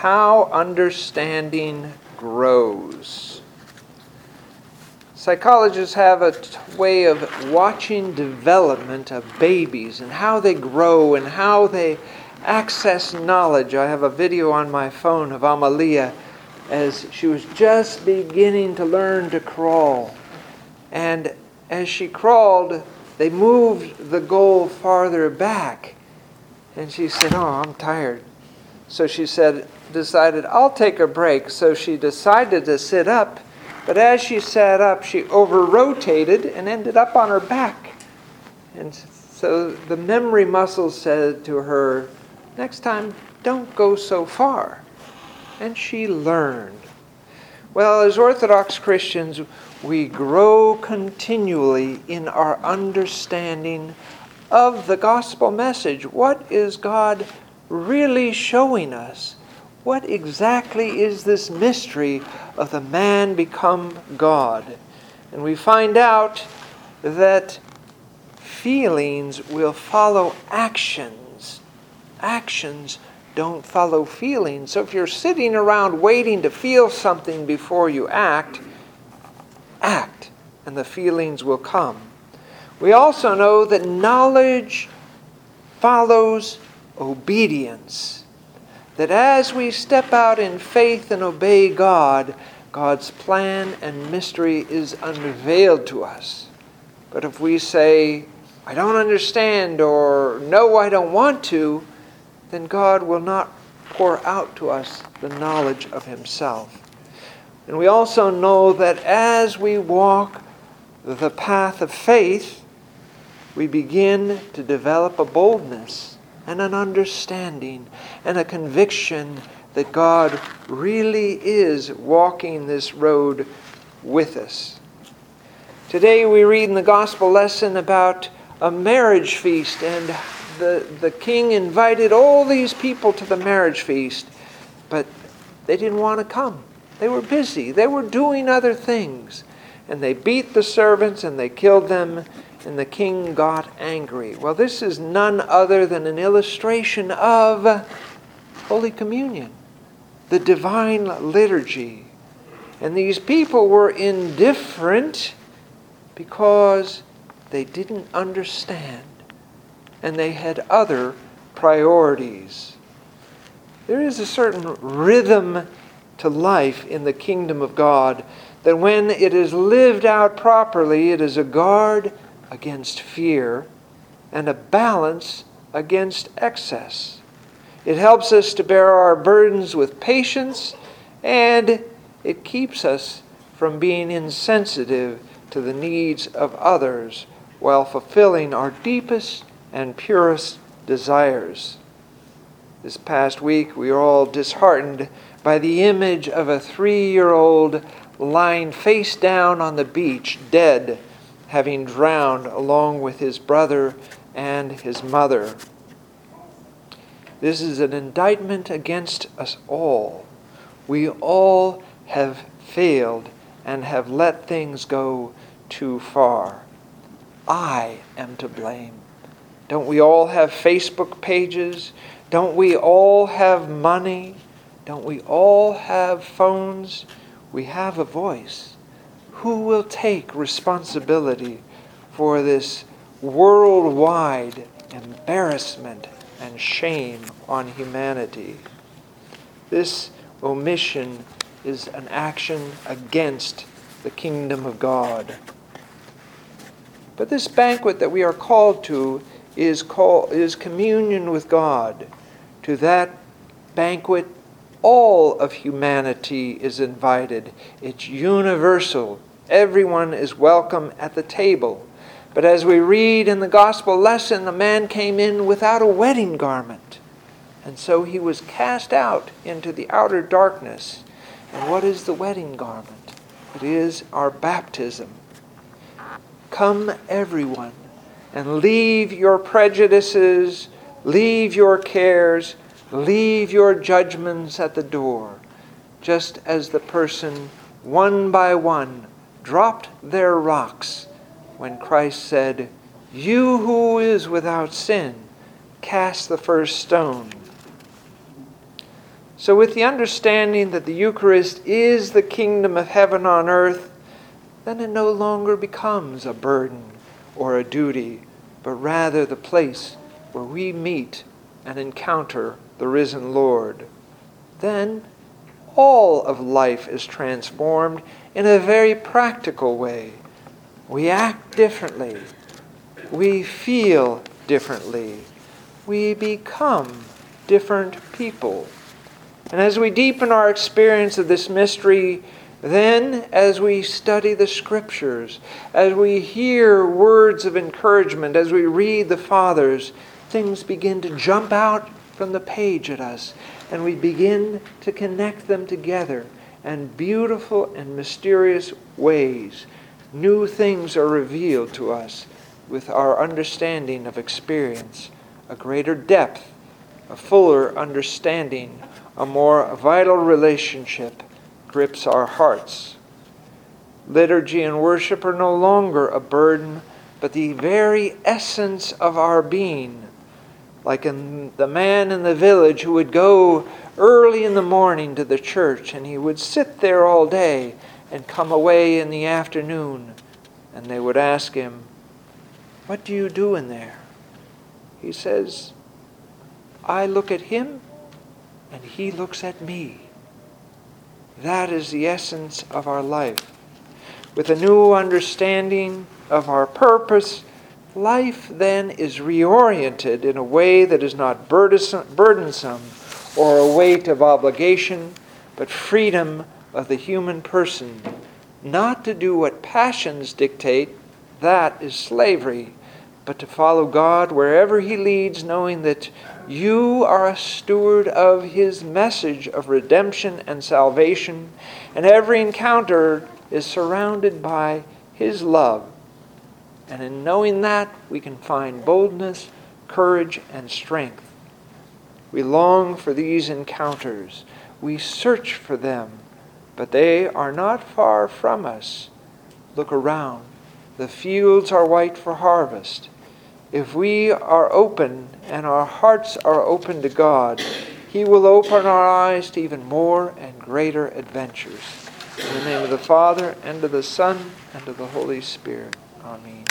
how understanding grows. Psychologists have a t- way of watching development of babies and how they grow and how they access knowledge. I have a video on my phone of Amalia as she was just beginning to learn to crawl. And as she crawled, they moved the goal farther back. And she said, Oh, I'm tired. So she said, decided, I'll take a break. So she decided to sit up but as she sat up, she over rotated and ended up on her back. And so the memory muscle said to her, Next time, don't go so far. And she learned. Well, as Orthodox Christians, we grow continually in our understanding of the gospel message. What is God really showing us? What exactly is this mystery of the man become God? And we find out that feelings will follow actions. Actions don't follow feelings. So if you're sitting around waiting to feel something before you act, act, and the feelings will come. We also know that knowledge follows obedience that as we step out in faith and obey God, God's plan and mystery is unveiled to us. But if we say, I don't understand, or no, I don't want to, then God will not pour out to us the knowledge of Himself. And we also know that as we walk the path of faith, we begin to develop a boldness and an understanding and a conviction that God really is walking this road with us. Today we read in the gospel lesson about a marriage feast, and the, the king invited all these people to the marriage feast, but they didn't want to come. They were busy, they were doing other things. And they beat the servants and they killed them and the king got angry. Well, this is none other than an illustration of Holy Communion, the divine liturgy. And these people were indifferent because they didn't understand and they had other priorities. There is a certain rhythm to life in the kingdom of God that when it is lived out properly, it is a guard against fear and a balance against excess. It helps us to bear our burdens with patience and it keeps us from being insensitive to the needs of others while fulfilling our deepest and purest desires. This past week, we were all disheartened by the image of a three year old lying face down on the beach, dead having drowned along with his brother and his mother. This is an indictment against us all. We all have failed and have let things go too far. I am to blame. Don't we all have Facebook pages? Don't we all have money? Don't we all have phones? We have a voice who will take responsibility for this worldwide embarrassment and shame on humanity? This omission is an action against the kingdom of God. But this banquet that we are called to is, called, is communion with God. To that banquet, all of humanity is invited. It's universal. Everyone is welcome at the table. But as we read in the gospel lesson, the man came in without a wedding garment. And so he was cast out into the outer darkness. And what is the wedding garment? It is our baptism. Come, everyone, and leave your prejudices, leave your cares, leave your judgments at the door, just as the person, one by one, dropped their rocks when Christ said, You who is without sin, cast the first stone. So, with the understanding that the Eucharist is the kingdom of heaven on earth, then it no longer becomes a burden or a duty, but rather the place where we meet and encounter the risen Lord. Then all of life is transformed in a very practical way. We act differently. We feel differently. We become different people. And as we deepen our experience of this mystery, then as we study the scriptures, as we hear words of encouragement, as we read the Fathers, things begin to jump out from the page at us, and we begin to connect them together in beautiful and mysterious ways. New things are revealed to us with our understanding of experience, a greater depth, a fuller understanding a more vital relationship grips our hearts. Liturgy and worship are no longer a burden, but the very essence of our being. Like in the man in the village who would go early in the morning to the church and he would sit there all day and come away in the afternoon. And they would ask him, What do you do in there? He says, I look at him and He looks at me. That is the essence of our life. With a new understanding of our purpose, life then is reoriented in a way that is not burdensome or a weight of obligation, but freedom of the human person. Not to do what passions dictate, that is slavery, but to follow God wherever He leads, knowing that you are a steward of His message of redemption and salvation, and every encounter is surrounded by His love. And in knowing that, we can find boldness, courage, and strength. We long for these encounters. We search for them, but they are not far from us. Look around. The fields are white for harvest if we are open and our hearts are open to God, He will open our eyes to even more and greater adventures. In the name of the Father, and of the Son, and of the Holy Spirit. Amen.